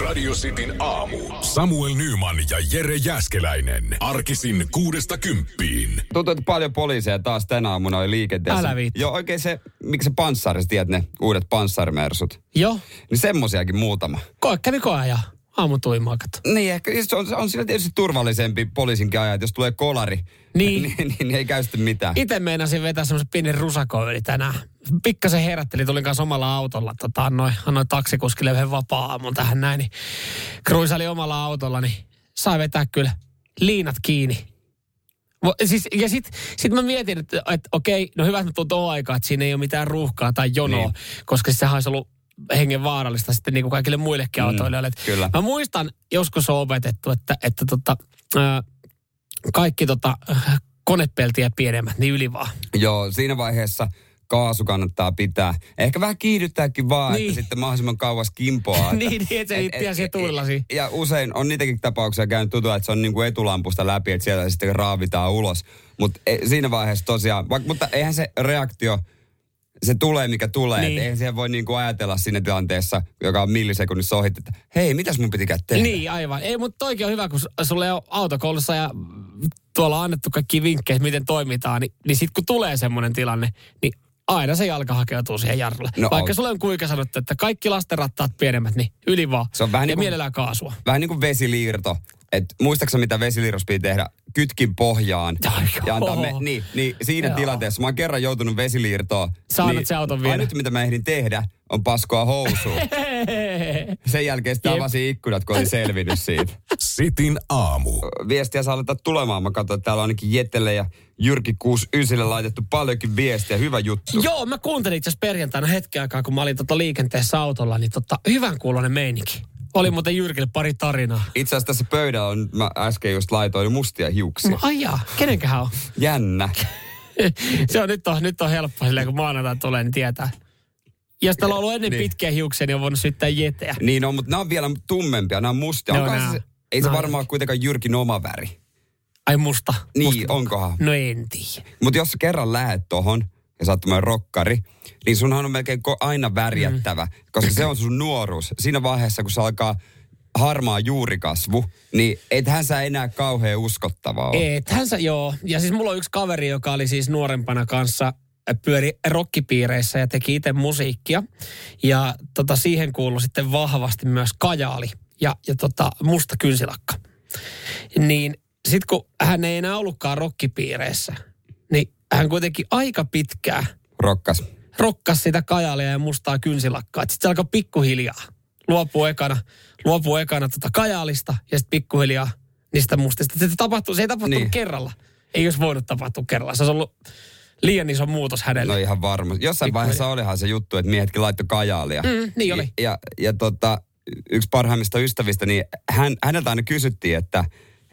Radio Cityn aamu. Samuel Nyman ja Jere Jäskeläinen. Arkisin kuudesta kymppiin. Tuntuu, että paljon poliiseja taas tänä aamuna oli liikenteessä. Älä viitti. Joo, oikein se, miksi se panssari, sä tiedät ne uudet panssarimersut. Joo. Niin semmosiakin muutama. Ko, kävi koeaja. Aamu tuimaa, kato. Niin, ehkä se on, on sillä tietysti turvallisempi poliisinkin ajaa, että jos tulee kolari, Niin. niin, niin, niin ei käy sitten mitään. Itse meinasin vetää semmoisen pienen rusakoiveli tänään. Pikkasen herätteli, tulin kanssa omalla autolla. Tota, annoin, annoin taksikuskille yhden vapaa-aamun tähän näin. Niin kruisaili omalla autolla, niin sai vetää kyllä liinat kiinni. Siis, ja sitten sit mä mietin, että, että okei, no hyvä, että mä tuun tuohon aikaan, että siinä ei ole mitään ruuhkaa tai jonoa, Niin. koska sehän olisi ollut hengen vaarallista sitten niin kuin kaikille muillekin autoilijoille. Et kyllä. Mä muistan, joskus on opetettu, että, että tota, ää, kaikki tota, äh, konepeltiä pienemmät, niin yli vaan. Joo, siinä vaiheessa kaasu kannattaa pitää. Ehkä vähän kiihdyttääkin vaan, niin. Että sitten mahdollisimman kauas kimpoaa. että- niin, niin, että se itseä siihen tuilasi. Ja usein on niitäkin tapauksia käynyt tutua, että se on niin kuin etulampusta läpi, että sieltä sitten raavitaan ulos. Mutta siinä vaiheessa tosiaan, vaikka, mutta eihän se reaktio, se tulee mikä tulee. Niin. Niin. Eihän siihen voi niin kuin ajatella siinä tilanteessa, joka on millisekunnissa ohi, että hei, mitäs mun pitikään tehdä? Niin, aivan. Ei, mutta toikin on hyvä, kun sulle on autokoulussa ja tuolla on annettu kaikki vinkkejä, miten toimitaan, niin, niin sitten kun tulee semmoinen tilanne, niin aina se jalka hakeutuu siihen jarrulle. No Vaikka on. sulle on kuinka sanottu, että kaikki lastenrattaat pienemmät, niin yli vaan. Se on vähän ja niin kuin- mielellään kaasua. Vähän niin kuin vesiliirto. Et muistaaksä mitä vesiliirros piti tehdä? Kytkin pohjaan. Ai ja antaa me, niin, niin, siinä Joo. tilanteessa mä oon kerran joutunut vesiliirtoon. Sä annat niin, sen auton viedä. Ainut mitä mä ehdin tehdä on paskoa housuun. Sen jälkeen sitten Jep. avasin ikkunat, kun olin selvinnyt siitä. Sitin aamu. Viestiä saa laittaa tulemaan. Mä katsoin, että täällä on ainakin Jettelle ja Jyrki 69 laitettu paljonkin viestiä. Hyvä juttu. Joo, mä kuuntelin itse asiassa perjantaina hetken aikaa, kun mä olin tota liikenteessä autolla, niin tota, hyvän kuulonen meininki. Oli muuten Jyrkille pari tarinaa. Itse asiassa tässä pöydällä on, mä äsken just laitoin mustia hiuksia. No, ai jaa, kenenkähän on? Jännä. se on nyt, on nyt on helppo silleen, kun maanantai tulee, niin tietää. Jos täällä on ollut ennen Niin. pitkiä hiuksia, niin on voinut syyttää jeteä. Niin on, mutta nämä on vielä tummempia. Nämä on mustia. Onkohan on se, nää. ei se Nää. varmaan ole kuitenkaan Jyrkin oma väri. Ai musta. Niin, musta. onkohan? No en tiedä. Mutta jos sä kerran lähet tohon ja sä oot rokkari, niin sunhan on melkein ko- aina värjättävä, mm. koska se on sun nuoruus. Siinä vaiheessa, kun se alkaa harmaa juurikasvu, niin ethän sä enää kauhean uskottavaa ole. Ethän sä, joo. Ja siis mulla on yksi kaveri, joka oli siis nuorempana kanssa äh, pyöri rockipiireissä ja teki itse musiikkia. Ja tota, siihen kuului sitten vahvasti myös kajaali ja, ja tota, musta kynsilakka. Niin sitten kun hän ei enää ollutkaan rockipiireissä, niin hän kuitenkin aika pitkää Rokkas. rokkas sitä kajaalia ja mustaa kynsilakkaa. Sitten se alkoi pikkuhiljaa. Luopuu ekana, luopuu ekana tota kajaalista ja sitten pikkuhiljaa niistä mustista. Se, tapahtui, se ei tapahtunut Niin. kerralla. Ei olisi voinut tapahtua kerralla. Se olisi ollut liian iso muutos hänelle. No ihan varma. Jossain Pikkuhiljaa. vaiheessa olihan se juttu, että miehetkin laittoi kajaalia. Mm, niin oli. Ja, ja tota, yksi parhaimmista ystävistä, niin hän, häneltä aina kysyttiin, että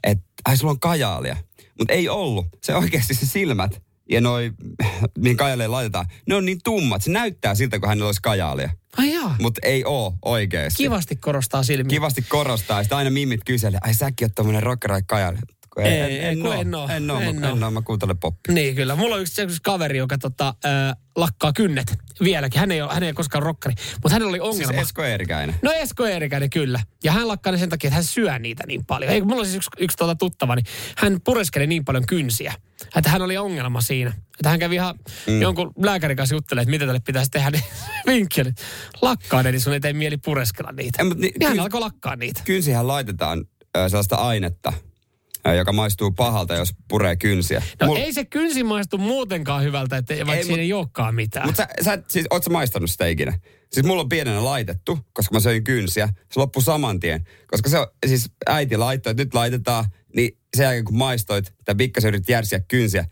et, ai sulla on kajaalia. Mutta ei ollut. Se oikeasti se silmät ja noi, mihin kajaaleen laitetaan, ne on niin tummat. Se näyttää siltä, kun hänellä olisi kajaalia. Ai jaa. Mutta ei oo oikeasti. Kivasti korostaa silmiä. Kivasti korostaa. Sitten aina mimit kyselee, ai säkin oot tommonen rockerai kajaalia. Ei, en oo. En oo, En en, oo. en oo, mä kuuntelen poppia. Niin kyllä. Mulla on yksi, yksi kaveri, joka tota, äh, lakkaa kynnet vieläkin. Hän ei, ole, hän ei ole koskaan rokkari. Mutta hänellä oli Siis ongelma. Esko Eerikäinen. No Esko Eerikäinen kyllä. Ja hän lakkaa ne sen takia, että hän syö niitä niin paljon. Ei, mulla on siis yksi, yksi tuota tuttava, niin hän pureskeli niin paljon kynsiä, että hän oli ongelma siinä. Että hän kävi ihan mm. jonkun lääkärin kanssa juttelemaan, että mitä tälle pitäisi tehdä, niin vinkki oli, lakkaa ne, niin sun ei tee mieli pureskella niitä. Ei, mut ni- ja hän kyns- alkoi lakkaa niitä. kynsihän laitetaan ö, sellaista ainetta, joka maistuu pahalta, jos puree kynsiä. No Mul- ei se kynsi maistu muutenkaan hyvältä, että vaikka Ei, siinä mut- ei olekaan mitään. Mutta sä, sä, siis, oot sä maistanut sitä ikinä? Siis mulla on pienenä laitettu, koska mä söin kynsiä. Se loppui saman tien. Koska se siis äiti laittoi, että nyt laitetaan, niin sen jälkeen kun maistoit, tai pikkasen yritit järsiä kynsiä,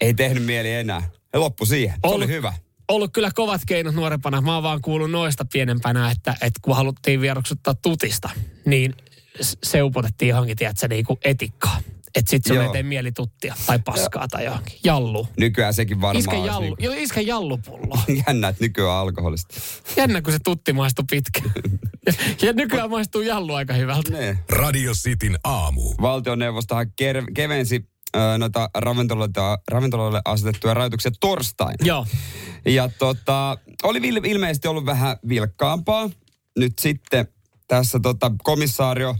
ei tehnyt mieli enää. Se loppui siihen. Se oli hyvä. ollut kyllä kovat keinot nuorempana. Mä oon vaan kuullut noista pienempänä, että, että kun haluttiin vieroksuttaa tutista, niin s- se upotettiin johonkin, tiedätkö, niin kuin etikkaa. Että sit Joo. ei mieli tuttia tai paskaa tai johonkin. Jallu. Nykyään sekin varmaan Iskä jallu, niinku- joo, iskä jallupullo. jännä, että nykyään alkoholista. Jännä, kun se tutti maistui pitkä. ja, nykyään maistuu jallu aika hyvältä. Ne. Radio Cityn aamu. Valtioneuvostohan ker- kevensi ö, noita ravintoloille, ravintoloille asetettuja rajoituksia torstaina. Joo. Ja tota, oli vil- ilmeisesti ollut vähän vilkkaampaa. Nyt sitten tässä tota, komissaario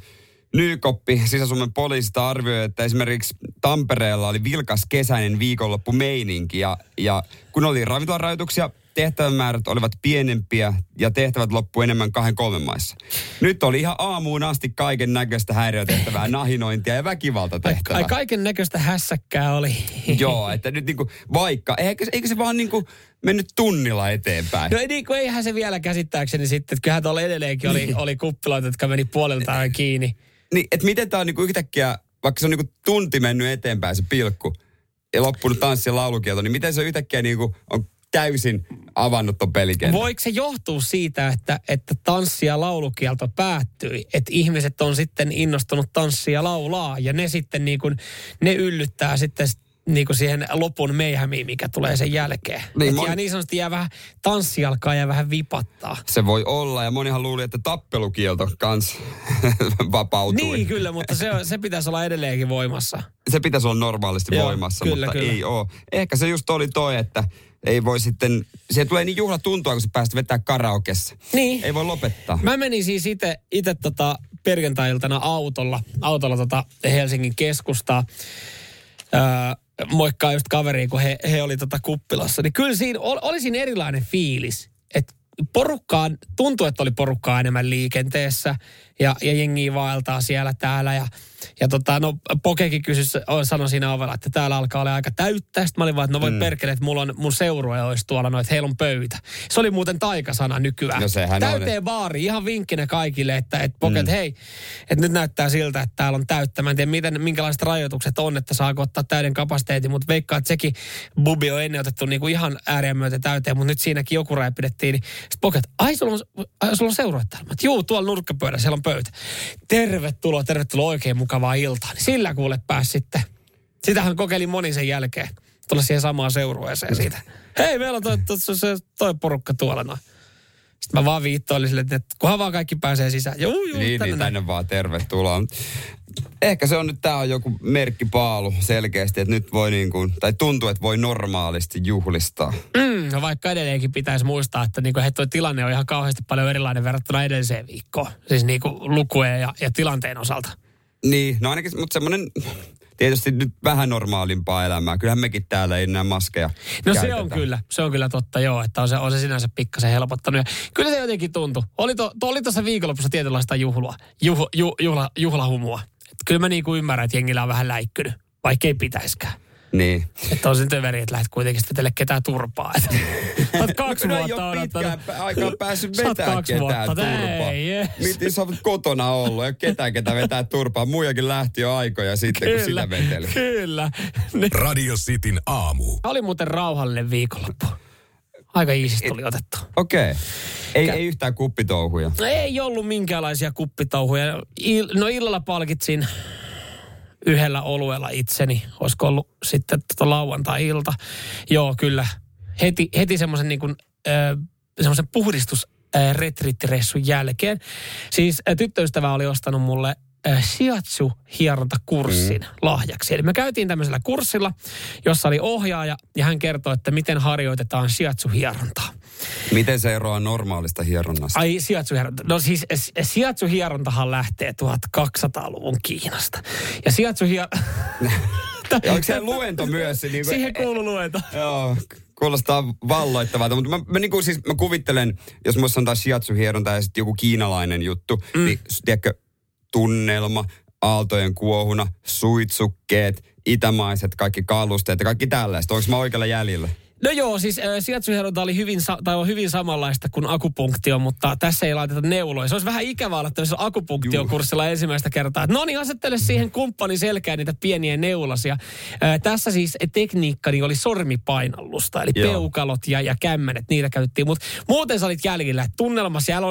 Nykoppi Sisä-Suomen poliisista arvioi, että esimerkiksi Tampereella oli vilkas kesäinen viikonloppu meininki ja, ja kun oli ravintolarajoituksia, tehtävämäärät olivat pienempiä ja tehtävät loppu enemmän kahden kolmen maissa. Nyt oli ihan aamuun asti kaiken näköistä häiriötehtävää, nahinointia ja väkivaltatehtävää. Ai, ai kaiken näköistä hässäkkää oli. Joo, että nyt niinku, vaikka, eikö, eikö se vaan niinku mennyt tunnilla eteenpäin? No niin kuin eihän se vielä käsittääkseni sitten, että kyllähän tuolla edelleenkin oli, oli kuppiloita, jotka meni puoleltaan kiinni. Niin, että miten tämä on niinku yhtäkkiä, vaikka se on niinku tunti mennyt eteenpäin se pilkku ja loppunut tanssi- ja laulukielto, niin miten se yhtäkkiä niinku on täysin avannut ton pelikentän? Voiko se johtua siitä, että, että tanssi- ja laulukielto päättyi? Että ihmiset on sitten innostunut tanssia laulaa ja ne sitten niin kuin, ne yllyttää sitten niin kuin siihen lopun meihämiin, mikä tulee sen jälkeen. Niin, mon... jää niin sanotusti jää vähän, tanssi alkaa ja vähän vipattaa. Se voi olla, ja monihan luuli, että tappelukielto kans vapautui. Niin, kyllä, mutta se, se pitäisi olla edelleenkin voimassa. Se pitäisi olla normaalisti Joo, voimassa, kyllä, mutta kyllä. ei ole. Ehkä se just oli toi, että ei voi sitten, se tulee niin juhla tuntua, kun sä päästä vetää karaokessa. Niin. Ei voi lopettaa. Mä menin siis itse tota perjantai-iltana autolla, autolla tota Helsingin keskustaa. Öö, moikkaa just kaveriin, kun he, he oli tota kuppilassa. Niin kyllä siinä ol, oli siinä erilainen fiilis. Että porukkaan, tuntui, että oli porukkaa enemmän liikenteessä ja, ja jengi vaeltaa siellä täällä ja ja tota, no Pokekin kysyi, sanoi siinä ovella, että täällä alkaa olla aika täyttä. Sitten mä olin vaan, että no voi mm. perkele, että mulla on, mun seurueja olisi tuolla, no, että heillä on pöytä. Se oli muuten taikasana nykyään. No sehän Täyteen on. baari, ihan vinkkinä kaikille, että, että Poket, mm. hei, että nyt näyttää siltä, että täällä on täyttä. Mä en tiedä, miten, minkälaiset rajoitukset on, että saako ottaa täyden kapasiteetin, mutta veikkaa, että sekin bubi on ennen otettu niin kuin ihan ääriä myöten täyteen, mutta nyt siinäkin joku pidettiin. Niin sitten Poket, ai sulla on, ai, sulla on täällä. Juu, tuolla nurkkapöydässä, siellä on pöytä. Tervetuloa, tervetuloa oikein mukavaa iltaa. Niin sillä kuule pääsi sitten. Sitähän kokeili moni sen jälkeen. Tulla siihen samaan seurueeseen siitä. Hei, meillä on toi, toi, toi porukka tuolla noin. Sitten mä vaan viittoilin sille, että kunhan vaan kaikki pääsee sisään. Juu, juu, niin, tänne, niin, tänne vaan tervetuloa. Ehkä se on nyt, tää on joku merkkipaalu selkeästi, että nyt voi niin kuin, tai tuntuu, että voi normaalisti juhlistaa. Mm, no vaikka edelleenkin pitäisi muistaa, että niin kuin, hei, toi tilanne on ihan kauheasti paljon erilainen verrattuna edelliseen viikkoon. Siis niin kuin lukujen ja, ja tilanteen osalta. Niin, no ainakin, mutta semmoinen tietysti nyt vähän normaalimpaa elämää. Kyllähän mekin täällä ei enää maskeja No käytetä. se on kyllä, se on kyllä totta joo, että on se, on se sinänsä pikkasen helpottanut. Ja kyllä se jotenkin tuntui. Oli, to, to, oli tuossa viikonlopussa tietynlaista juhlua, juh, juh, juhla, juhlahumua. Et kyllä mä niin kuin ymmärrän, että jengillä on vähän läikkynyt, vaikka ei pitäiskään. Niin. Että on sen töveri, että lähdet kuitenkin vetelle ketään turpaa. Olet kaksi no, vuotta odottanut. aikaa päässyt vetää ketään vuotta. turpaa. Yes. Miten sä oot kotona ollut ja ketään ketä vetää turpaa. Muijakin lähti jo aikoja sitten, kyllä, kun sitä veteli. Kyllä. Radio Cityn aamu. Oli muuten rauhallinen viikonloppu. Aika iisisti tuli otettu. Okei. Okay. Ei, Kä- ei yhtään kuppitouhuja. No ei ollut minkäänlaisia kuppitouhuja. Il- no illalla palkitsin yhdellä oluella itseni. Olisiko ollut sitten tota lauantai-ilta. Joo, kyllä. Heti, heti semmoisen niin kuin, äh, semmoisen puhdistus retriittireissun jälkeen. Siis tyttöystävä oli ostanut mulle shiatsu hierontakurssin mm. lahjaksi. Eli me käytiin tämmöisellä kurssilla, jossa oli ohjaaja ja hän kertoi, että miten harjoitetaan shiatsu hierontaa. Miten se eroaa normaalista hieronnasta? Ai shiatsu hieronta. No siis shiatsu hierontahan lähtee 1200-luvun Kiinasta. Ja shiatsu hieronta... ja onko se luento myös? Niin kuin, Siihen kuuluu luento. Joo, kuulostaa valloittavalta, mutta mä, mä, niin kuin, siis, mä kuvittelen, jos musta sanotaan shiatsu-hieronta ja sitten joku kiinalainen juttu, mm. niin tiedätkö, tunnelma, aaltojen kuohuna, suitsukkeet, itämaiset, kaikki kalusteet ja kaikki tällaista. Onko mä oikealla jäljellä? No joo, siis äh, sijaitsuhieronta oli hyvin, tai on hyvin samanlaista kuin akupunktio, mutta tässä ei laiteta neuloja. Se olisi vähän ikävää olla tämmöisellä akupunktiokurssilla ensimmäistä kertaa. No niin, asettele siihen kumppani selkään niitä pieniä neulasia. Äh, tässä siis tekniikkani oli sormipainallusta, eli joo. peukalot ja, ja kämmenet, niitä käytettiin. Mutta muuten sä olit jäljellä. Tunnelma siellä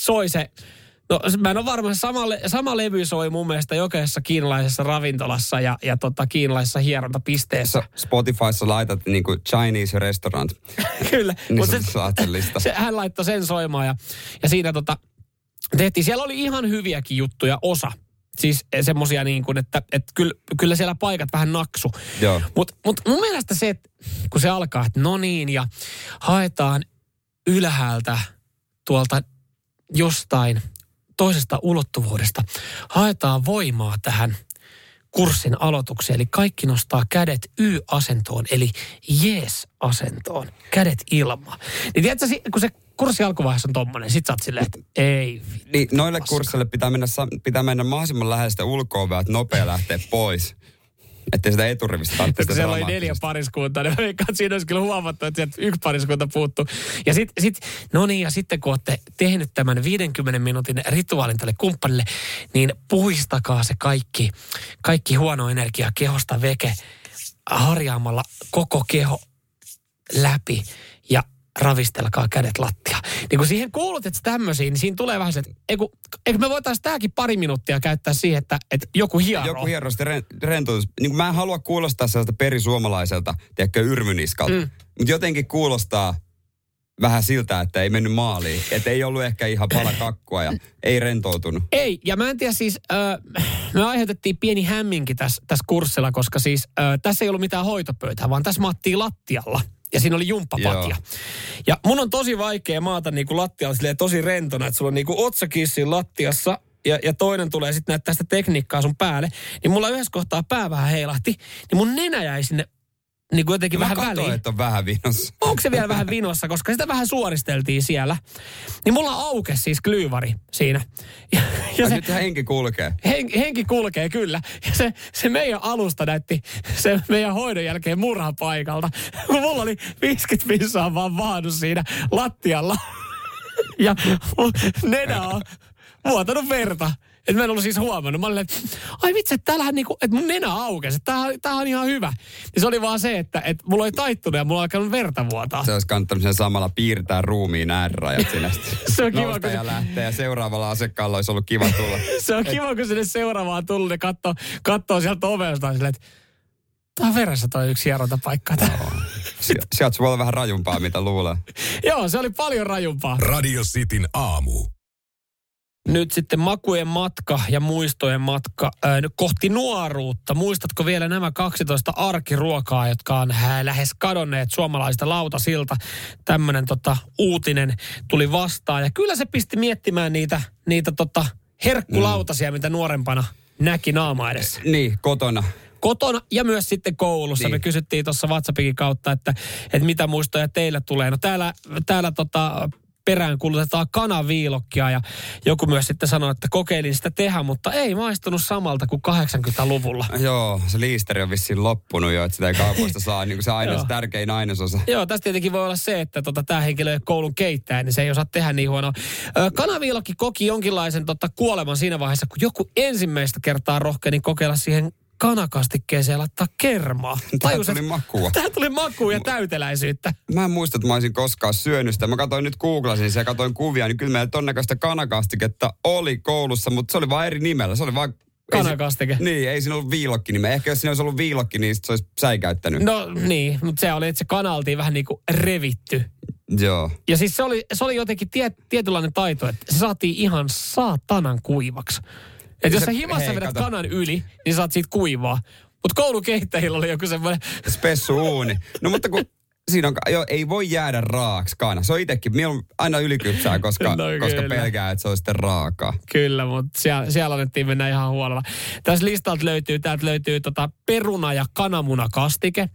soi se No mä en ole varma, sama, sama levy soi mun mielestä jokaisessa kiinalaisessa ravintolassa ja, ja tota, kiinalaisessa hierontapisteessä. Spotifyssa laitat niin kuin Chinese restaurant. Kyllä. niin se, se, se, hän laittoi sen soimaan ja, ja siinä tota, tehtiin. Siellä oli ihan hyviäkin juttuja, osa. Siis semmosia niin kuin, että, että kyllä, kyllä siellä paikat vähän naksu. Mutta mut mun mielestä se, että kun se alkaa, että no niin, ja haetaan ylhäältä tuolta jostain toisesta ulottuvuudesta. Haetaan voimaa tähän kurssin aloitukseen. Eli kaikki nostaa kädet Y-asentoon, eli jees-asentoon. Kädet ilmaan. Niin tiedätkö, kun se kurssi alkuvaiheessa on tommonen, sit sä oot silleen, että ei. Niin, noille kursseille pitää mennä, pitää mennä mahdollisimman läheistä ulkoa, että nopea lähteä pois. Että sitä eturivistä tarvitse sitä Siellä oli neljä pariskuntaa, niin veikkaan, siinä olisi kyllä huomattu, että sieltä yksi pariskunta puuttuu. Ja sitten, sit, no niin, ja sitten kun olette tehnyt tämän 50 minuutin rituaalin tälle kumppanille, niin puistakaa se kaikki, kaikki huono energia kehosta veke harjaamalla koko keho läpi. Ravistelkaa kädet lattia. Niin kun siihen kuulut, että tämmöisiin, niin siinä tulee vähän se, että eikö, eikö me voitaisiin tämäkin pari minuuttia käyttää siihen, että, että joku hieroo. Joku hieroo sitten rentoutus. Niin mä en halua kuulostaa sellaista perisuomalaiselta, tiedätkö, yrmyniskalta. Mm. Mutta jotenkin kuulostaa vähän siltä, että ei mennyt maaliin. Että ei ollut ehkä ihan pala kakkua ja ei rentoutunut. Ei, ja mä en tiedä siis, äh, me aiheutettiin pieni hämminki tässä, tässä kurssilla, koska siis äh, tässä ei ollut mitään hoitopöytää, vaan tässä maattiin lattialla – ja siinä oli jumppapatja. Ja mun on tosi vaikea maata niinku lattialla silleen tosi rentona, että sulla on niinku otsakissi lattiassa ja, ja toinen tulee sitten näyttää sitä tekniikkaa sun päälle. Niin mulla yhdessä kohtaa pää vähän heilahti, niin mun nenä jäi sinne niin kuin jotenkin Mä vähän katsoin, väliin. että on vähän vinossa. Onko se vielä vähän vinossa, koska sitä vähän suoristeltiin siellä. Niin mulla aukesi siis klyyvari siinä. Ja, ja se, nyt henki kulkee. Hen, henki kulkee, kyllä. Ja se, se meidän alusta näytti se meidän hoidon jälkeen murhapaikalta. Mulla oli 50 pissaa vaan vaannut siinä lattialla. Ja nenä on vuotanut verta. Et mä en ollut siis huomannut. Mä olin, että ai vitsi, että täällähän niinku, että mun nenä aukesi. Että tää, tää on ihan hyvä. Niin se oli vaan se, että, että mulla oli taittunut ja mulla oli alkanut verta vuotaa. Se olisi kannattanut sen samalla piirtää ruumiin äärärajat sinne. se on kiva, kun ja lähtee ja seuraavalla asiakkaalla olisi ollut kiva tulla. se on kiva, kun sinne seuraavaan tullut ja katsoo, katsoo sieltä ovesta silleen, että Tää on veressä toi yksi hierontapaikka. Sieltä voi olla vähän rajumpaa, mitä luulee. Joo, se oli paljon rajumpaa. Radio Cityn aamu nyt sitten makujen matka ja muistojen matka ää, kohti nuoruutta. Muistatko vielä nämä 12 arkiruokaa, jotka on lähes kadonneet suomalaista lautasilta? Tämmöinen tota, uutinen tuli vastaan. Ja kyllä se pisti miettimään niitä, niitä tota, herkkulautasia, mm. mitä nuorempana näki naama edessä. Niin, kotona kotona ja myös sitten koulussa. Niin. Me kysyttiin tuossa WhatsAppin kautta, että, että mitä muistoja teille tulee. No täällä, täällä tota, perään kulutetaan kanaviilokkia ja joku myös sitten sanoi, että kokeilin sitä tehdä, mutta ei maistunut samalta kuin 80-luvulla. Joo, se liisteri on vissiin loppunut jo, että sitä ei kaupoista saa niin kuin se aines, tärkein ainesosa. Joo, tästä tietenkin voi olla se, että tota, tämä henkilö ei koulun keittää, niin se ei osaa tehdä niin huonoa. Kanaviilokki koki jonkinlaisen tota, kuoleman siinä vaiheessa, kun joku ensimmäistä kertaa rohkeni kokeilla siihen kanakastikkeeseen laittaa kermaa. Tähän tuli makua. Tähän tuli makua ja täyteläisyyttä. Mä en muista, että mä olisin koskaan syönyt sitä. Mä katsoin nyt googlasin ja katsoin kuvia, niin kyllä meillä tonnekasta kanakastiketta oli koulussa, mutta se oli vain eri nimellä. Se oli vain Kanakastike. Ei, niin, ei siinä ollut viilokki niin Ehkä jos siinä olisi ollut viilokki, niin se olisi säikäyttänyt. No niin, mutta se oli, että se kana oltiin vähän niin kuin revitty. Joo. Ja siis se oli, se oli jotenkin tie, tietynlainen taito, että se saatiin ihan saatanan kuivaksi. Että jos sä himassa hei, vedät kato. kanan yli, niin saat siitä kuivaa. Mutta koulukehittäjillä oli joku semmoinen... Spessu uuni. No mutta kun siinä on, jo, ei voi jäädä raaksi kana. Se on itsekin, minä aina ylikypsää, koska, no, koska pelkää, että se on sitten raakaa. Kyllä, mutta siellä, siellä annettiin mennä ihan huolella. Tässä listalta löytyy, täältä löytyy tota peruna- ja kananmunakastike.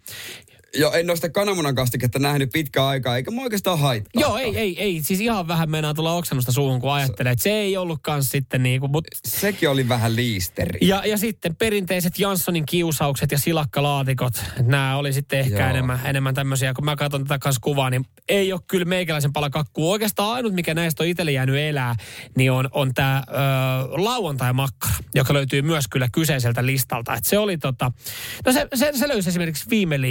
Joo, en ole sitä kananmunan kastiketta nähnyt pitkään aikaa, eikä mua oikeastaan haittaa. Joo, ei, ei, ei. Siis ihan vähän mennään tulla oksennusta suuhun, kun ajattelee, että se ei ollutkaan sitten niin kuin, mut... Sekin oli vähän liisteri. Ja, ja sitten perinteiset Janssonin kiusaukset ja silakkalaatikot. Nämä oli sitten ehkä enemmän, enemmän tämmöisiä, kun mä katson tätä kanssa kuvaa, niin ei ole kyllä meikäläisen palakakkuu. Oikeastaan ainut, mikä näistä on itselle jäänyt elää, niin on, on tämä lauantai-makkara, joka löytyy myös kyllä kyseiseltä listalta. Et se oli tota, no se, se, se löysi esimerkiksi viime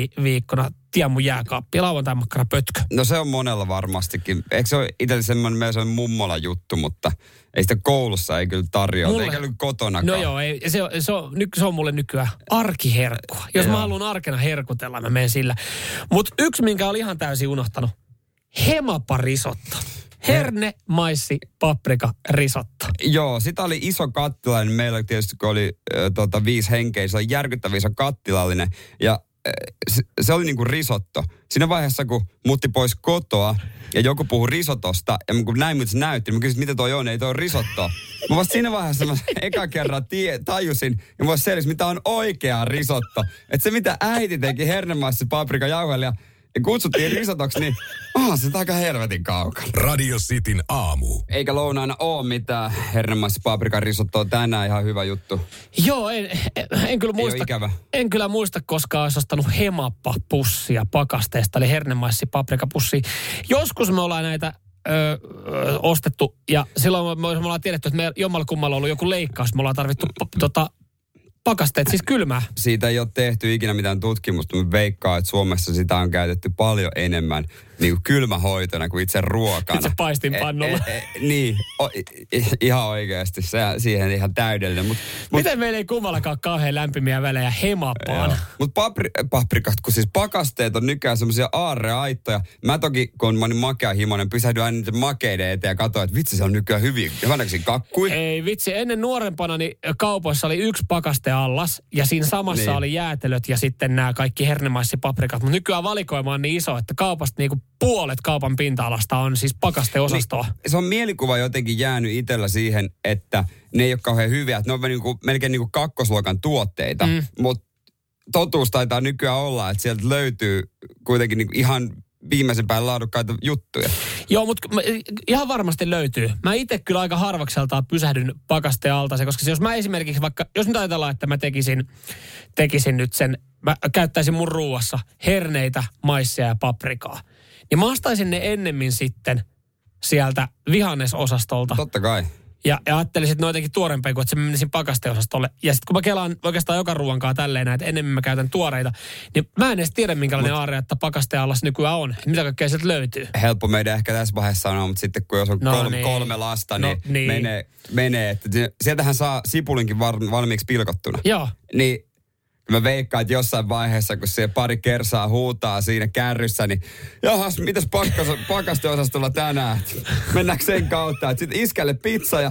viikkona tien mun jääkaappi, lauantai makkara pötkö. No se on monella varmastikin. Eikö se ole itselle semmoinen, meillä se on mummola juttu, mutta ei sitä koulussa ei kyllä tarjoa, mulle, eikä kyllä kotona. No joo, ei, se, on, se, on, se on mulle nykyään arkiherkkua. Jos joo. mä haluan arkena herkutella, mä menen sillä. Mutta yksi, minkä oli ihan täysin unohtanut. Hemaparisotto. Herne, maissi, paprika, risotto. Joo, sitä oli iso kattilallinen. Meillä tietysti kun oli äh, tota, viisi henkeä, se oli järkyttävä iso kattilallinen. Ja se, se oli niinku risotto. Siinä vaiheessa, kun mutti pois kotoa ja joku puhui risotosta, ja kun näin, mitä se näytti, niin mä kysyin, mitä toi on, ei toi on risotto. Mä vasta siinä vaiheessa mä eka kerran tie, tajusin, ja mä selvisi, mitä on oikea risotto. Että se, mitä äiti teki hernemaissa paprika jauheella, ja kutsuttiin risotoksi, niin onhan se aika helvetin kaukana. Radio Cityn aamu. Eikä lounaana ole mitään hernemais paprikan risottoa tänään, ihan hyvä juttu. Joo, en, en, en kyllä muista. En kyllä muista koskaan olisi ostanut hemappa-pussia pakasteesta, eli hernemassi paprikapussia. Joskus me ollaan näitä ö, ö, ostettu, ja silloin me, me ollaan tiedetty, että me jommalla kummalla on ollut joku leikkaus. Me ollaan tarvittu p- tota, pakasteet, siis kylmää. Siitä ei ole tehty ikinä mitään tutkimusta, mutta veikkaa, että Suomessa sitä on käytetty paljon enemmän niin kuin kylmähoitona kuin itse ruokana. Itse paistinpannulla. E, e, e, niin, o, i, ihan oikeasti. Se, siihen ihan täydellinen. Mut, mut, Miten meillä ei kummallakaan kauhean lämpimiä välejä hemappaan? Mutta papri, paprikat, kun siis pakasteet on nykyään semmoisia aarreaittoja. Mä toki, kun mä olin makeahimoinen, pysähdyin aina niiden makeiden eteen ja katsoin, että vitsi se on nykyään hyvin. Hyvänäksi kakkui. Ei vitsi, ennen nuorempana niin kaupoissa oli yksi pakasteallas ja siinä samassa Niin. oli jäätelöt ja sitten nämä kaikki hernemaisipaprikat. Mutta nykyään valikoima on niin iso, että kaupasta niinku puolet kaupan pinta-alasta on siis pakasteosastoa. Niin. se on mielikuva jotenkin jäänyt itsellä siihen, että ne ei ole kauhean hyviä. Että ne on niinku, melkein niinku kakkosluokan tuotteita. Mm. Mutta totuus taitaa nykyään olla, että sieltä löytyy kuitenkin niinku ihan viimeisen päälle laadukkaita juttuja. Joo, mutta ihan varmasti löytyy. Mä itse kyllä aika harvakseltaan pysähdyn pakastealtaaseen, koska se jos mä esimerkiksi vaikka, jos nyt ajatellaan, että mä tekisin, tekisin nyt sen, mä käyttäisin mun ruuassa herneitä, maissia ja paprikaa, niin mä ostaisin ne ennemmin sitten sieltä vihannesosastolta. Totta kai. Ja, ja ajattelisin, että jotenkin tuorempia kuin että se menisin pakasteosastolle. Ja sitten kun mä kelaan oikeastaan joka ruoankaan tälleen näin, että enemmän mä käytän tuoreita, niin mä en edes tiedä, minkälainen Mut, aare, että pakasteallas nykyään on. Mitä kaikkea sieltä löytyy. Helppo meidän ehkä tässä vaiheessa sanoa, mutta sitten kun jos on No kolme, niin. kolme lasta, No niin, niin. menee, menee. Että sieltähän saa sipulinkin var, valmiiksi pilkottuna. Joo. Niin mä veikkaan, että jossain vaiheessa, kun se pari kersaa huutaa siinä kärryssä, niin jahas, mitäs pakkas, pakasteosastolla tänään? Mennäänkö sen kautta? Että sitten iskälle pizza ja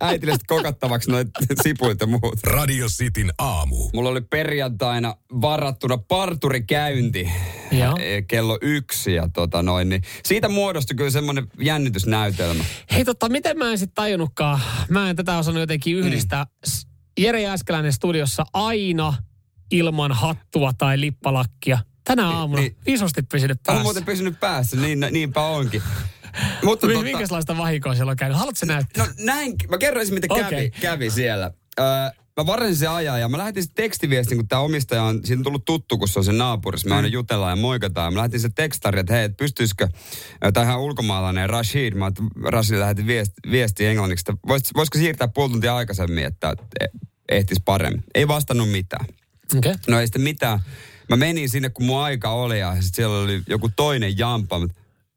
äitille sit kokattavaksi noit sipulit ja muut. Radio Cityn aamu. Mulla oli perjantaina varattuna parturikäynti Joo. eh, kello yksi ja tota noin, niin siitä muodostui kyllä semmoinen jännitysnäytelmä. Hei totta, miten mä en sitten tajunnutkaan, mä en tätä osannut jotenkin yhdistää. S- Jere Jääskeläinen studiossa aina ilman hattua tai lippalakkia. Tänä aamuna niin. niin, isosti pysynyt On päässä. muuten pysynyt päässä, niin, niinpä onkin. Mutta Mi- tota- Minkälaista vahinkoa siellä on käynyt? Haluatko näyttää? No näin, mä kerroin ensin, miten kävi, Okei. kävi siellä. Öö, mä varasin sen ajan ja mä lähetin sen tekstiviestin, kun tämä omistaja on, siitä on tullut tuttu, kun se on sen naapurissa. Me aina jutellaan ja moikataan. Mä lähetin sen tekstari, että hei, et pystyisikö, ihan ulkomaalainen Rashid, mä Rashid lähetin viesti, viesti englanniksi, että vois, voisiko siirtää puoli tuntia aikaisemmin, että e- ehtis paremmin. Ei vastannut mitään. Okay. No ei sitten mitään. Mä menin sinne, kun mun aika oli ja sit siellä oli joku toinen jampa.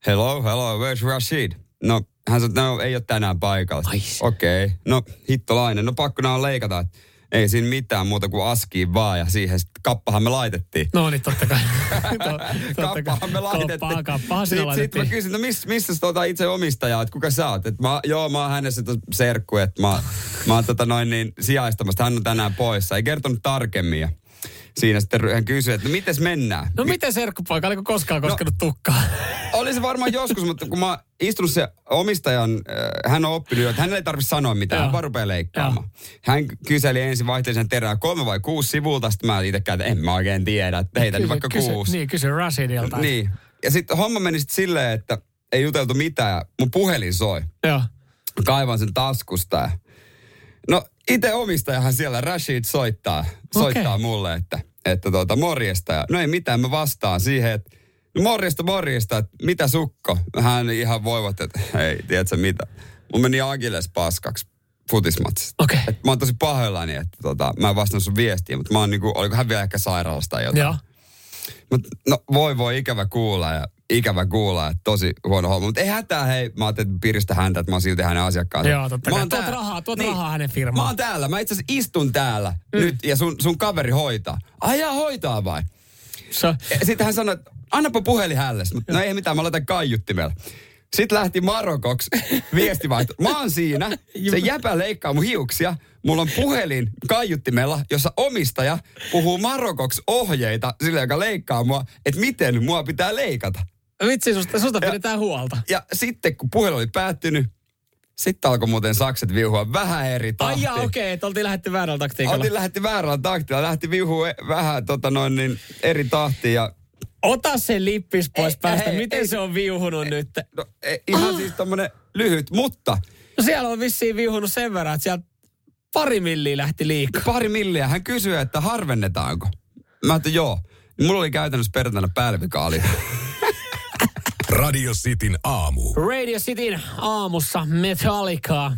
Hello, hello, where's Rashid? No, hän sanoi, että no, ei ole tänään paikalla. Okei, okay. no hittolainen. No pakko on leikata. Ei siinä mitään muuta kuin askiin vaan ja siihen sit kappahan me laitettiin. No niin, totta kai. To-. Kappahan me laitettiin. Kappaa, kappahan Sitten sinä sit mä laitettiin. kysyin, no missä, missä tuota itse omistaja, että kuka sä oot? Et mä, joo, mä oon hänessä serkku, että mä, mä oon tota noin niin sijaistamassa. Hän on tänään poissa. Ei kertonut tarkemmin. Siinä sitten hän kysyi, että no mites mennään? No miten serkkupoika, oliko koskaan koskenut tukkaa? Oli se varmaan joskus, mutta kun mä istunut se omistajan, äh, hän on oppinut, että hän ei tarvitse sanoa mitään, hän vaan rupeaa leikkaamaan. Hän kyseli ensin vaihteellisen terää kolme vai kuusi sivulta, sitten mä itsekään, että en mä oikein tiedä, että heitä nyt vaikka kysy, kuusi. Niin, kysy Rashidilta. Niin. Ja sitten homma meni sitten silleen, että ei juteltu mitään mun puhelin soi. Joo. Kaivan sen taskusta ja No itse omistajahan siellä Rashid soittaa, soittaa Okei. mulle, että, että tuota, morjesta. Ja, no ei mitään, mä vastaan siihen, että no morjesta, morjesta, että mitä sukko? Hän ihan voivat, että ei, tiedätkö mitä. Mun meni Akiles paskaksi futismatsista. Okei. Et Mä oon tosi pahoillani, että tota, mä en vastannut sun viestiin, mutta mä oon niinku, oliko hän vielä ehkä sairaalasta tai jotain. Joo. Mut, no voi voi ikävä kuulla ja ikävä kuulla, että tosi huono homma. Mutta ei hätää, hei, mä ajattelin, että piristä häntä, että mä oon silti hänen asiakkaansa. Joo, totta Mä kai. Tuot tää- rahaa- tuot rahaa hänen firmaan. Mä oon täällä, mä itse asiassa istun täällä mm. nyt ja sun, sun kaveri hoitaa. Ai jaa, hoitaa vai? Se, Sitten hän sanoi, että annapa puhelin hälle. Mutta no ei mitään, mä laitan kaiuttimella. Sitten lähti Marokoksi viestivaihto. Mä oon siinä, se jäpä leikkaa mun hiuksia. mulla on puhelin kaiuttimella, jossa omistaja puhuu marokoksi ohjeita sille, joka leikkaa mua, että miten mua pitää leikata. Vitsi, susta, susta pidetään huolta. Ja sitten kun puhelu oli päättynyt, sitten alkoi muuten sakset viuhua vähän eri tahtiin. Ai okei, okay, että oltiin lähdetty väärällä taktiikalla. Oltiin lähti väärällä taktilla, lähti viuhua e- vähän tota noin, niin eri tahtiin ja Ota se lippis pois Ei, päästä. hei, Miten ei- se on viuhunut nyt? no, e, ihan siis tommonen lyhyt, mutta No siellä on vissiin viuhunut sen verran, että sieltä pari milliä lähti liikaa. pari milliä. Hän kysyi, että harvennetaanko. Mä että joo. Mulla oli käytännössä perjantaina pälvikaali. Radio Cityn aamu. Radio Cityn aamussa Metallica.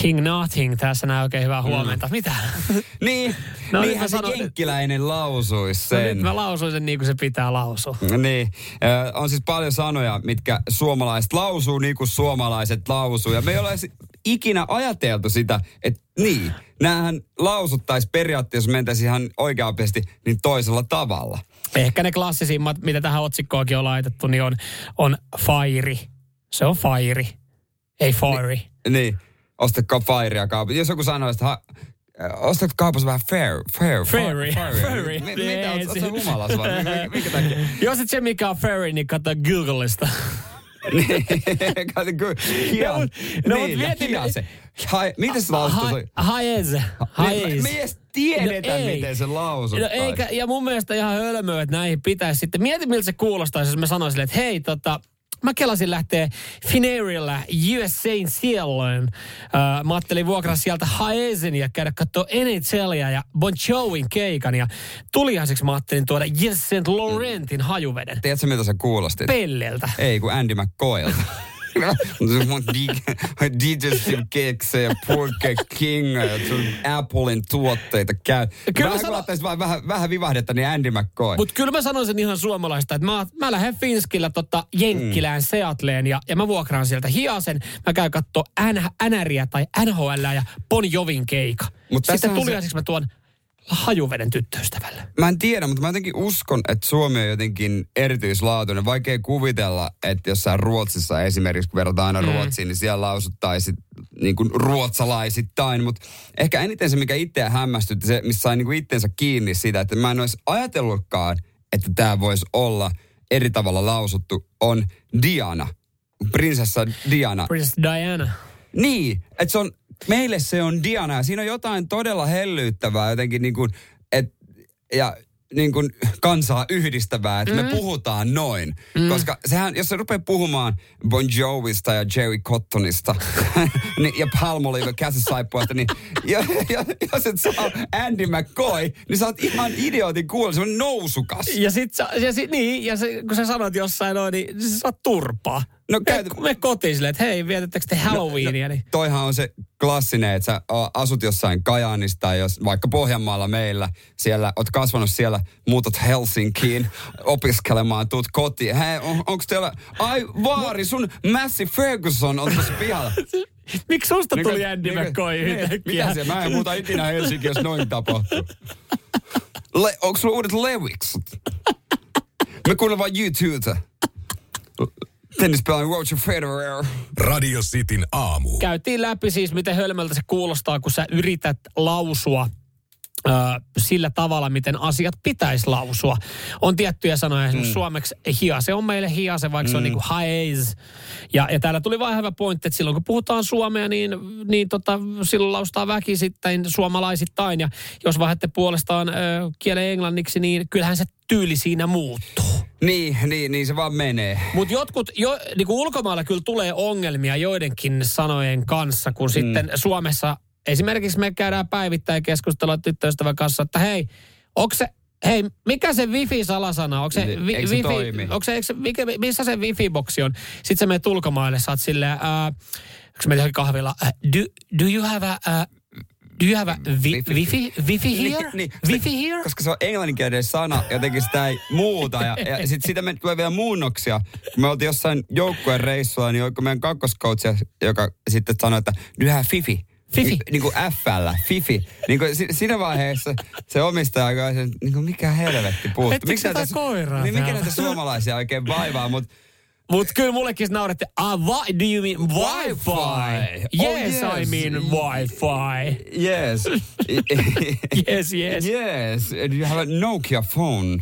King Nothing. Tässä näin oikein hyvää huomenta. Mitä? niin, No, niinhän se sanoin- jenkkiläinen lausuisi No sen. nyt mä lausuin sen niin kuin se pitää lausua. Niin, äh, on siis paljon sanoja, mitkä suomalaiset lausuu niin kuin suomalaiset lausuu. Ja me ei ole ikinä ajateltu sitä, että niin, näähän lausuttaisiin periaatteessa, jos mentäisiin ihan oikeasti, niin toisella tavalla. Ehkä ne klassisimmat, mitä tähän otsikkoonkin on laitettu, niin on, on Fire. Se on Fire. Ei Fire. Niin, ostakaa fairia kaupassa. Jos joku sanoo, että ha, äh, ostatko kaupassa vähän fair, fair, Fairy. Fairy. Mi- Mitä, Ei, oot- oot sä se- humalas vai? Mi- Minkä takia? Jos niin kato, kyllä. Hia, No, no, niin, ja mietin- hiase. Hai, miten se lausutus oli? Haez. Haez. Me, me ei edes tiedetä, No ei. miten se No lausutaan. eikä, ja mun mielestä ihan hölmöä, että näihin pitäisi sitten. Mieti, miltä se kuulostaisi, jos mä sanoisin, että hei, tota, mä kelasin lähteä Finnairilla US St. Cielloin. Äh, mä ajattelin vuokraa sieltä Haezen ja käydä katsoa NHLia ja Bon Jovin keikan. Ja tuliaiseksi mä ajattelin tuoda Yes St. Laurentin hajuveden. Tiedätkö, mitä se kuulosti? Pelleltä. Ei, kuin Andy McCoylta. Mun digestive keksejä ja Burger King Applein tuotteita käy. Kyllä vähän sano- vaan vähän, vähän vivahdetta, niin Andy McCoy. Mutta kyllä mä sanoisin ihan suomalaista, että mä, mä lähden Finskillä tota Jenkkilään, mm. Seatleen ja, ja mä vuokraan sieltä hiasen. Mä käyn kattoo NRiä tai NHL ja Bon Jovin keika. Mut Sitten tässähän se- mä tuon hajuveden tyttöystävälle. Mä en tiedä, mutta mä jotenkin uskon, että Suomi on jotenkin erityislaatuinen. Vaikea kuvitella, että jossain Ruotsissa esimerkiksi, kun verrataan aina Mm. Ruotsiin, niin siellä lausuttaisiin niin kuin ruotsalaisittain. Mutta ehkä eniten se, mikä itseä hämmästytti, se, missä sai niin kuin itsensä kiinni siitä, että mä en olisi ajatellutkaan, että tämä voisi olla eri tavalla lausuttu, on Diana. Prinsessa Diana. Princess Diana. Niin, että se on, meille se on Diana siinä on jotain todella hellyyttävää jotenkin niin kuin, et, ja niin kuin kansaa yhdistävää, että mm. me puhutaan noin. Mm. Koska sehän, jos se rupeaa puhumaan Bon Jovista ja Jerry Cottonista niin, ja Palmolive käsisaippuasta, niin ja, ja, jos et saa Andy McCoy, niin sä oot ihan idiootin kuulla, semmoinen nousukas. Ja sit, sä- ja sit niin, ja se, kun sä sanot jossain noin, niin sä saat turpaa. No Me, käytä- me kotiin silleen, että hei, vietettekö te Halloweenia? niin. Toihan on se klassinen, että sä asut jossain Kajaanissa tai jos, vaikka Pohjanmaalla meillä, siellä, oot kasvanut siellä, muutat Helsinkiin opiskelemaan, tuut kotiin. Hei, on, onko teillä, ai vaari, sun Massey Ferguson on tuossa pihalla. Miksi susta tuli Niin, Andy McCoy niin, yhtäkkiä? Mitä se, mä en muuta ikinä Helsinkiin, jos noin tapahtuu. Le, onko sulla uudet Leviksut? Me kuunnellaan vain YouTubeta. Tennispelaaja Roger Federer. Radio Cityn aamu. Käytiin läpi siis, miten hölmöltä se kuulostaa, kun sä yrität lausua sillä tavalla, miten asiat pitäisi lausua. On tiettyjä sanoja, esimerkiksi mm. suomeksi hiase on meille hiase, vaikka mm. se on niin kuin haes. Ja, ja täällä tuli vain hyvä pointti, että silloin kun puhutaan suomea, niin, niin tota, silloin laustaa väkisittain suomalaisittain. Ja jos vaihdatte puolestaan ö, kielen englanniksi, niin kyllähän se tyyli siinä muuttuu. Niin, niin, niin se vaan menee. Mutta jotkut, jo, niin kuin ulkomailla kyllä tulee ongelmia joidenkin sanojen kanssa, kun mm. sitten Suomessa esimerkiksi me käydään päivittäin keskustelua tyttöystävän kanssa, että hei, onko se, hei, mikä se wifi-salasana, onko se, Niin, vi, eikö se wifi, toimi? onko se, eikö se mikä, missä se wifi-boksi on? Sitten sä menet ulkomaille, sä oot silleen, uh, onko se kahvilla, uh, do, do you have a, uh, do you have a vi, wifi, wifi here? Niin, wifi here? Koska se on englanninkielinen sana, jotenkin sitä ei muuta. Ja, ja sitten siitä me tulee vielä muunnoksia. Kun me oltiin jossain joukkueen reissulla, niin oliko meidän kakkoskoutsi, joka sitten sanoi, että nyhä fifi. Fifi. Ni, niin kuin F-llä, Fifi. Niin kuin si, siinä vaiheessa se omistaja se, niin kuin mikä helvetti puuttuu. Ettekö jotain koiraa niin, mikä näitä suomalaisia oikein vaivaa, mutta Mut kyllä mullekin naurettiin, ah, what do you mean Wi-Fi? Wi-Fi. Oh, Yes, I yes. mean Wi-Fi. Yes. Yes, yes. yes. Do you have a Nokia phone?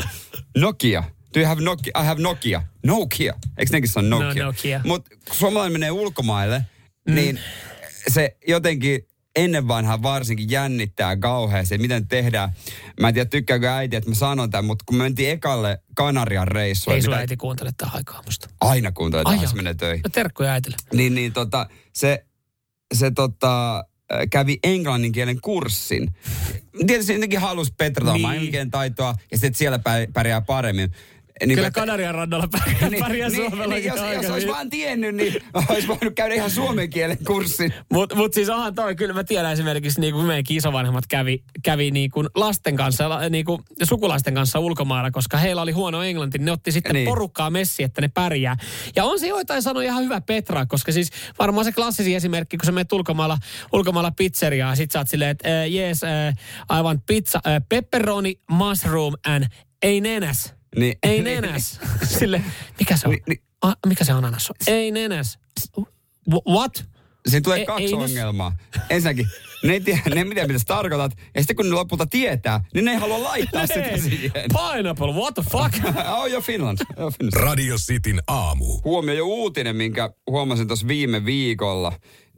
Nokia. Do you have Nokia? I have Nokia. Nokia. Eikö nekin se on Nokia? No, Nokia. Mutta kun suomalainen menee ulkomaille, mm. niin se jotenkin ennen vanhaa varsinkin jännittää kauheasti, miten tehdään. Mä en tiedä, tykkääkö äiti, että mä sanon tämän, mutta kun me mentiin ekalle Kanarian reissuun. Ei sun mitä- äiti kuuntele tähän aikaan musta. Aina kuuntelee, Ai että se menee töihin. No terkkuja äitille. Niin, niin tota, se, se tota, kävi englannin kielen kurssin. Tietysti jotenkin halusi petrata Niin. kielen taitoa ja sitten siellä pär- pärjää paremmin. Niin Kyllä Kanarian rannalla pärjää, niin, pärjää niin, Suomellakin niin, jos, aika jos olisi hyvin. vaan tiennyt, niin olisi voinut käydä ihan suomen kielen kurssin. Mutta mut siis onhan toi, kyllä mä tiedän esimerkiksi, niin kuin meidän isovanhemmat kävi, kävi niin kuin lasten kanssa, niin kuin sukulaisten kanssa ulkomailla, koska heillä oli huono englanti. Ne otti sitten niin. Niin. porukkaa messi, että ne pärjää. Ja on se joitain sanoa ihan hyvä Petra, koska siis varmaan se klassisin esimerkki, kun sä menet ulkomailla, ulkomailla pizzeriaan, ja sit sä oot silleen, että uh, yes, uh, I want pizza, uh, pepperoni, mushroom and ei nenäs. Niin. Ei nenäs. Sille, mikä se on? Niin, niin. Ah, mikä se ananas on? Ei nenäs. Wh- What? Siinä tulee Ei- kaksi ei ne- ongelmaa. Ensinnäkin, ne ei tiedä, ne ei tiedä, mitä sä tarkoitat. Ja sitten kun ne lopulta tietää, niin ne ei halua laittaa sitä Ei. siihen. Pineapple, what the fuck? oh, jo Finland. Oh, Finland. Radio Cityn aamu. Huomio jo uutinen, minkä huomasin tuossa viime viikolla.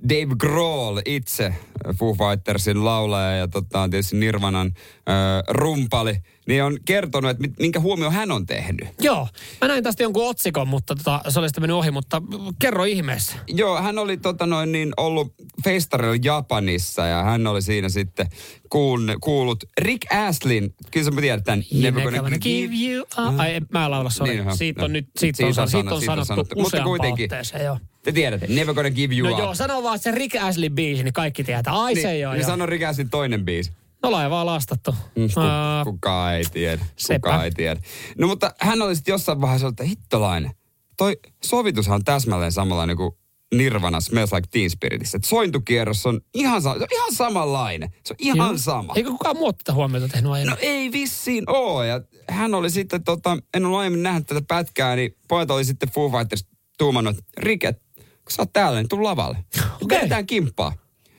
Dave Grohl itse, Foo Fightersin laulaja ja tota, tietysti Nirvanan äh, rumpali, niin on kertonut, että minkä huomio hän on tehnyt. Joo, mä näin tästä jonkun otsikon, mutta tota, se oli sitten mennyt ohi, mutta kerro ihmeessä. Joo, hän oli tota noin, niin ollut festarilla Japanissa ja hän oli siinä sitten kuullut, kuullut Rick Astlin, kyllä sä tiedät tämän. Never gonna give you up. Ai, en- mä en laula, sorry. Niin, joo. siitä on No. nyt, siitä Siitä on sanottu, siitä on sanottu, sanottu. Mutta kuitenkin. otteeseen, joo. Te tiedätte, Never Gonna Give You No Up. joo, sano vaan se Rick Astley biisi, niin kaikki tietää. Ai niin, se joo, niin joo. sano Rick Astlin toinen biisi. No laivaa lastattu. Mm, ku, Ää, kukaan ei tiedä. sepä. Kukaan ei tiedä. No mutta hän oli sitten jossain vaiheessa, että hittolainen. Toi sovitushan on täsmälleen samanlainen kuin Nirvana Smells Like Teen Spiritissa. Että sointukierros on ihan, se on ihan samanlainen. Se on ihan joo. sama. Eikö kukaan muu tätä huomiota tehnyt aiemmin? No ei vissiin oo. Ja hän oli sitten, tota, en ole aiemmin nähnyt tätä pätkää, niin pojat oli sitten Foo Fighters tuumannut, että Rike, kun sä oot täällä, niin tuu lavalle. Okei. Vedetään kimppaa.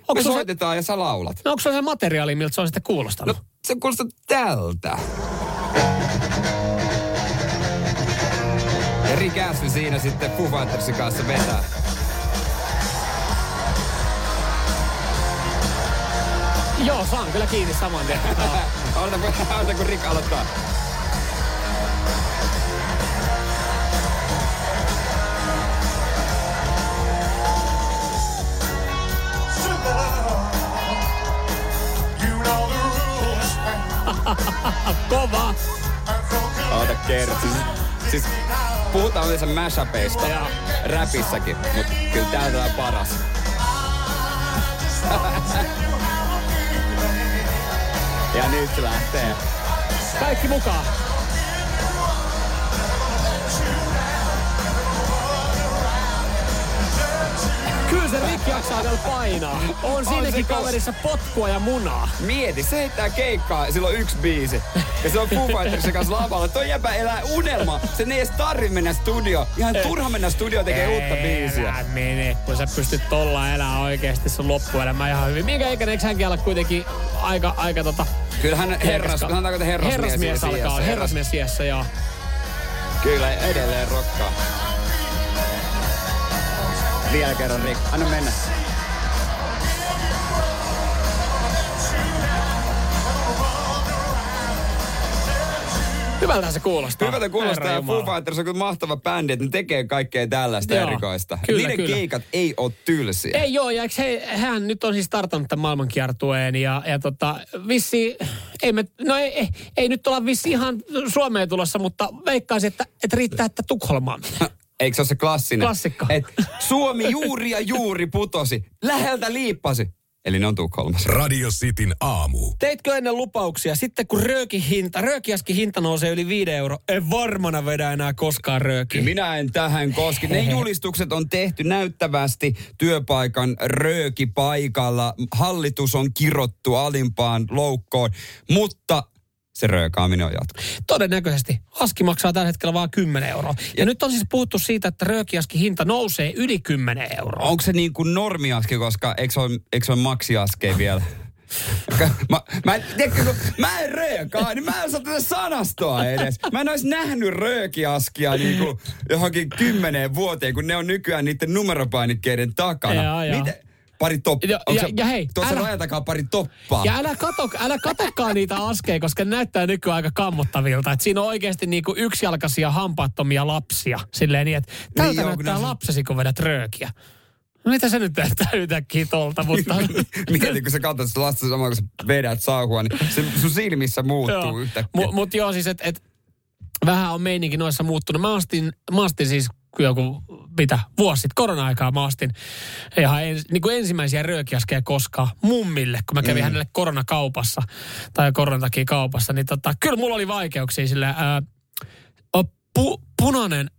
Onko Me se- soitetaan ja sä laulat. No onko se se materiaali, miltä se on sitten kuulostanut? No se kuulostaa tältä. Ja Rick siinä sitten Foo Fightersin kanssa vetää. Joo, saan kyllä kiinni saman tien. Joo. Ota kun, ota kun Rick aloittaa. Kova! Ota kerta. Siis, siis puhutaan yleensä mashupeista Joo. räpissäkin, mutta kyllä täältä on paras. ja nyt lähtee. Kaikki mukaan. Se Rick jaksaa vielä painaa. On siinäkin se kaverissa potkua ja munaa. Mieti, se heittää keikkaa ja sillä on yksi biisi. Ja se on Foo Fightersin kanssa lavalla. Toi jäpä elää unelma. Sen ei edes tarvi mennä studio. Ihan turha mennä studio tekee uutta biisiä. Älä mene, kun sä pystyt tolla elää oikeesti sun loppuelämä ihan hyvin. Minkä ikäinen eikö hänkin olla kuitenkin aika, aika tota... Kyllähän herras, sanotaanko, että herrasmies, herrasmies alkaa, herrasmies iässä, joo. Kyllä, edelleen rokkaa. Vielä kerran, Rick. Anna mennä. Hyvältä se kuulostaa. Hyvältä kuulostaa Herra ja Foo. Fighters on kyllä mahtava bändi, että ne tekee kaikkea tällaista Joo, erikoista. kyllä, Niiden kyllä. keikat ei ole tylsiä. Ei joo, ja he, hän nyt on siis startannut tämän maailmankiertueen ja, ja tota, vissi, ei, me, no ei, ei, ei, nyt olla vissi ihan Suomeen tulossa, mutta veikkaisin, että, että riittää, että Tukholmaan. Eikö se ole se klassinen? Klassikko. Et Suomi juuri ja juuri putosi. Läheltä liippasi. Eli ne on Tukholmassa. Radio Cityn aamu. Teitkö ennen lupauksia? Sitten kun röökin hinta, röökiaskin hinta nousee yli 5 euro, en varmana vedä enää koskaan röökiä. Minä en tähän koski. Ne julistukset on tehty näyttävästi työpaikan röökipaikalla. Hallitus on kirottu alimpaan loukkoon, mutta se röökaaminen on jatkunut. Todennäköisesti. Aski maksaa tällä hetkellä vain 10 euroa. Ja, ja nyt on siis puhuttu siitä, että röökiaski hinta nousee yli 10 euroa. Onko se niin kuin normiaski, koska eikö se ole, eikö se ole maksiaske vielä? Mä, mä, en, tiedätkö, kun mä en röökaa, niin mä en saa tätä sanastoa edes. Mä en olisi nähnyt röökiaskia niin kuin johonkin kymmeneen vuoteen, kun ne on nykyään niiden numeropainikkeiden takana. Jaa, jaa. Miten, pari toppaa. Ja- ja- ja hei, Tuossa älä- rajan takaa pari toppaa. Ja älä, kato, älä katokaan niitä askeja, koska ne näyttää nykyään aika kammottavilta. Et siinä on oikeasti niinku yksijalkaisia hampaattomia lapsia. Silleen niin, että tältä Niin joo, kun näyttää on se- lapsesi, kun vedät röökiä. No mitä se nyt näyttää yhtäkkiä tolta, mutta... Mietin, kun sä katsot sitä lasta samaa, kun sä vedät sauhua, niin se sun silmissä muuttuu yhtäkkiä. Mutta mut joo, siis et, et, vähän on meininki noissa muuttunut. Mä ostin, mä ostin siis joku, mitä, vuosi sitten, korona-aikaa mä ostin ihan ens, niin kuin ensimmäisiä röökiaskeja koskaan mummille, kun mä kävin mm. hänelle koronakaupassa tai koronan takia kaupassa, niin tota, kyllä mulla oli vaikeuksia sillä ää, pu, punainen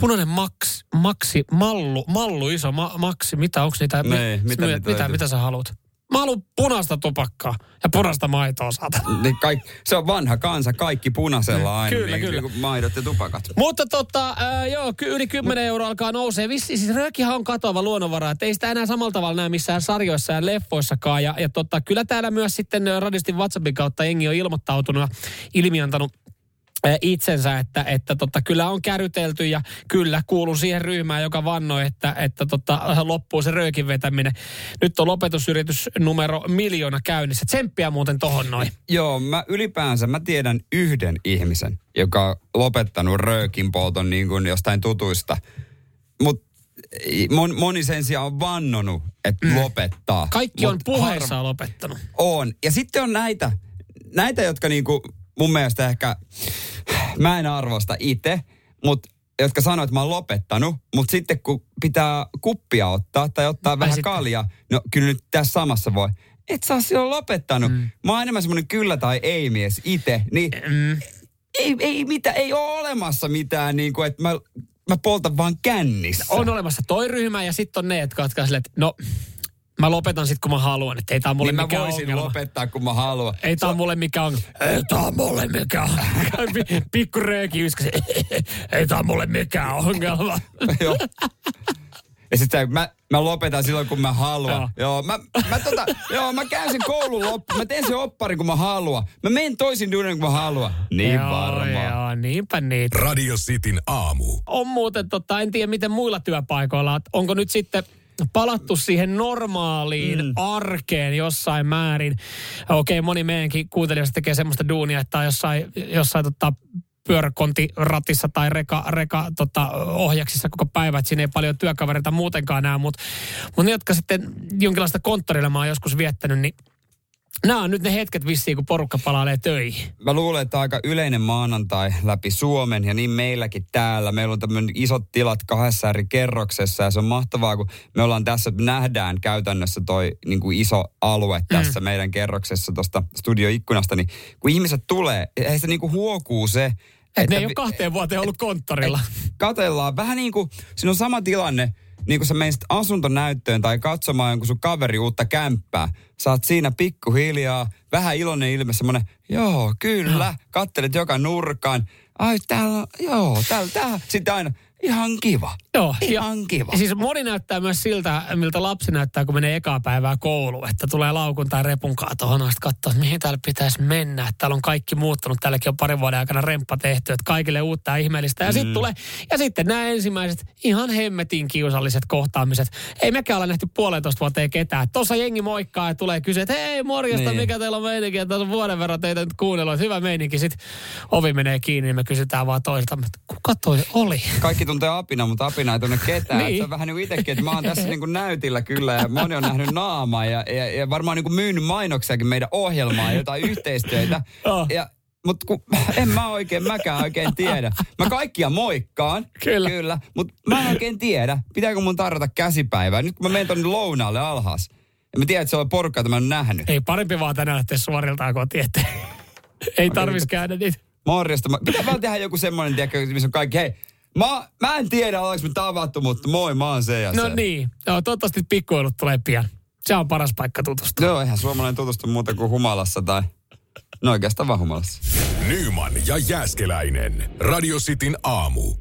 punainen maks, maksi, mallu, mallu iso, ma, maksi, mitä, onko niitä? Nee, Niin, mitä mitä, mitä, mitä sä haluat? Mä haluan punaista tupakkaa ja punaista maitoa, saatana. Niin kaik, se on vanha kansa, kaikki punaisella aina. Kyllä, niin, kyllä. Niin maidot ja tupakat. Mutta tota, ää, joo, yli 10 euroa alkaa nousee. Vissi, siis röökihän on katoava luonnonvara, että ei sitä enää samalla tavalla näe missään sarjoissa ja leffoissakaan. Ja, ja tota, kyllä täällä myös sitten ö, Radistin WhatsAppin kautta jengi on ilmoittautunut ja ilmiantanut itsensä, että, että tota, kyllä on kärytelty ja kyllä kuulun siihen ryhmään, joka vannoi, että, että tota, loppuu se röökin vetäminen. Nyt on lopetusyritys numero miljoona käynnissä. Tsemppiä muuten tohon noin. Joo, mä ylipäänsä mä tiedän yhden ihmisen, joka on lopettanut röökin polton niin kuin jostain tutuista. Mutta mon, moni sen sijaan on vannonut, että mm. lopettaa. Kaikki on Mut puheissaan lopettanut. On. Ja sitten on näitä, näitä jotka niinku mun mielestä ehkä, mä en arvosta itse, mutta jotka sanoo, että mä oon lopettanut, mutta sitten kun pitää kuppia ottaa tai ottaa Ai vähän sitten. kaljaa, no kyllä nyt tässä samassa voi. Et sä oot silloin lopettanut. Mm. Mä oon enemmän semmonen kyllä tai ei mies itse, niin Mm. ei, ei, mitä, ei ole olemassa mitään niin kuin, että mä, mä poltan vaan kännissä. On olemassa toi ryhmä ja sitten on ne, jotka silleen, että no mä lopetan sitten kun mä haluan, että ei tää ole mulle niin mä mikään voisin ongelma. lopettaa, kun mä haluan. Ei tää ole mulle mikään ongelma. Ei tää ole mulle mikään ongelma. Pikku rööki yskäsi. Ei tää ole mulle mikään ongelma. Joo. Ja sitten mä, mä lopetan silloin, kun mä haluan. Joo. Joo, mä, mä, tota, joo, mä käyn sen koulun loppu. Mä teen sen opparin, kun mä haluan. Mä menen toisin duunin, kun mä haluan. Niin joo, varmaan. Joo, niinpä niitä. Radio Cityn aamu. On muuten, tota, en tiedä miten muilla työpaikoilla, että onko nyt sitten palattu siihen normaaliin mm. arkeen jossain määrin. Okei, moni meidänkin kuuntelijoista tekee semmoista duunia, että on jossain, jossain tota, pyöräkontiratissa tai reka, reka tota, ohjaksissa koko päivä, että siinä ei paljon työkavereita muutenkaan näe, mutta mut ne, jotka sitten jonkinlaista konttorilla on joskus viettänyt, niin nämä on nyt ne hetket vissiin, kun porukka palailee töihin. Mä luulen, että aika yleinen maanantai läpi Suomen ja niin meilläkin täällä. Meillä on tämmöinen isot tilat kahdessa eri kerroksessa ja se on mahtavaa, kun me ollaan tässä, että nähdään käytännössä toi niin kuin iso alue tässä mm. meidän kerroksessa tuosta studioikkunasta, niin kun ihmiset tulee, heistä niin kuin huokuu se, Et ne ei ole kahteen vuoteen ollut konttorilla. katellaan. Vähän niin kuin, siinä on sama tilanne, niin kuin sä menisit asuntonäyttöön tai katsomaan jonkun sun kaveri uutta kämppää. Sä oot siinä pikkuhiljaa, vähän iloinen ilme, semmonen, joo, kyllä, kattelet joka nurkaan. Ai, täällä, on- joo, täällä, täällä. Sitten aina, ihan kiva. Joo, Ihan kiva. Ja siis moni näyttää myös siltä, miltä lapsi näyttää, kun menee ekaa päivää kouluun. Että tulee laukun tai repun kaa tuohon, ja sitten katsoo, että mihin täällä pitäisi mennä. Että täällä on kaikki muuttunut. Täälläkin on parin vuoden aikana remppa tehty, että kaikille uutta ja ihmeellistä. Ja sitten tulee, ja sitten nämä ensimmäiset ihan hemmetin kiusalliset kohtaamiset. Ei mekään olla nähty puolentoista vuoteen ketään. Tuossa jengi moikkaa ja tulee kysyä, että hei morjesta, Niin. mikä teillä on meininki. Tässä on vuoden verran teitä nyt kuunnellut, hyvä meininki. Sitten ovi menee kiinni, niin me kysytään vaan toisilta, että kuka toi oli? Kaikki tuntee apina, mutta apina ei tunne ketään. Niin. Se on vähän niin kuin itsekin, että mä oon tässä niin kuin näytillä kyllä ja moni on nähnyt naamaa ja, ja, ja varmaan niin kuin myynyt mainoksiakin meidän ohjelmaa ja jotain yhteistyötä. Oh. Ja, mutta kun, en mä oikein, mäkään oikein tiedä. Mä kaikkia moikkaan. Kyllä. Kyllä. Mutta mä en oikein tiedä, pitääkö mun tarjota käsipäivää. Nyt kun mä menen tonne lounaalle alhaas. Ja mä tiedän, että se on porukka, jota mä en nähnyt. Ei parempi vaan tänään lähteä suoriltaan kotiin, että ei tarvitsisi käydä niitä. Morjesta. Pitää vaan tehdä joku semmoinen, tiedätkö, missä on kaikki, hei, mä, mä en tiedä, ollaanko me tavattu, mutta moi, mä oon se ja No se. niin, Joo, toivottavasti pikkuilut tulee pian. Se on paras paikka tutustua. Joo, eihän suomalainen tutustu muuta kuin humalassa tai No oikeastaan vaan humalassa. Nyman ja Jääskeläinen. Radio Cityn aamu.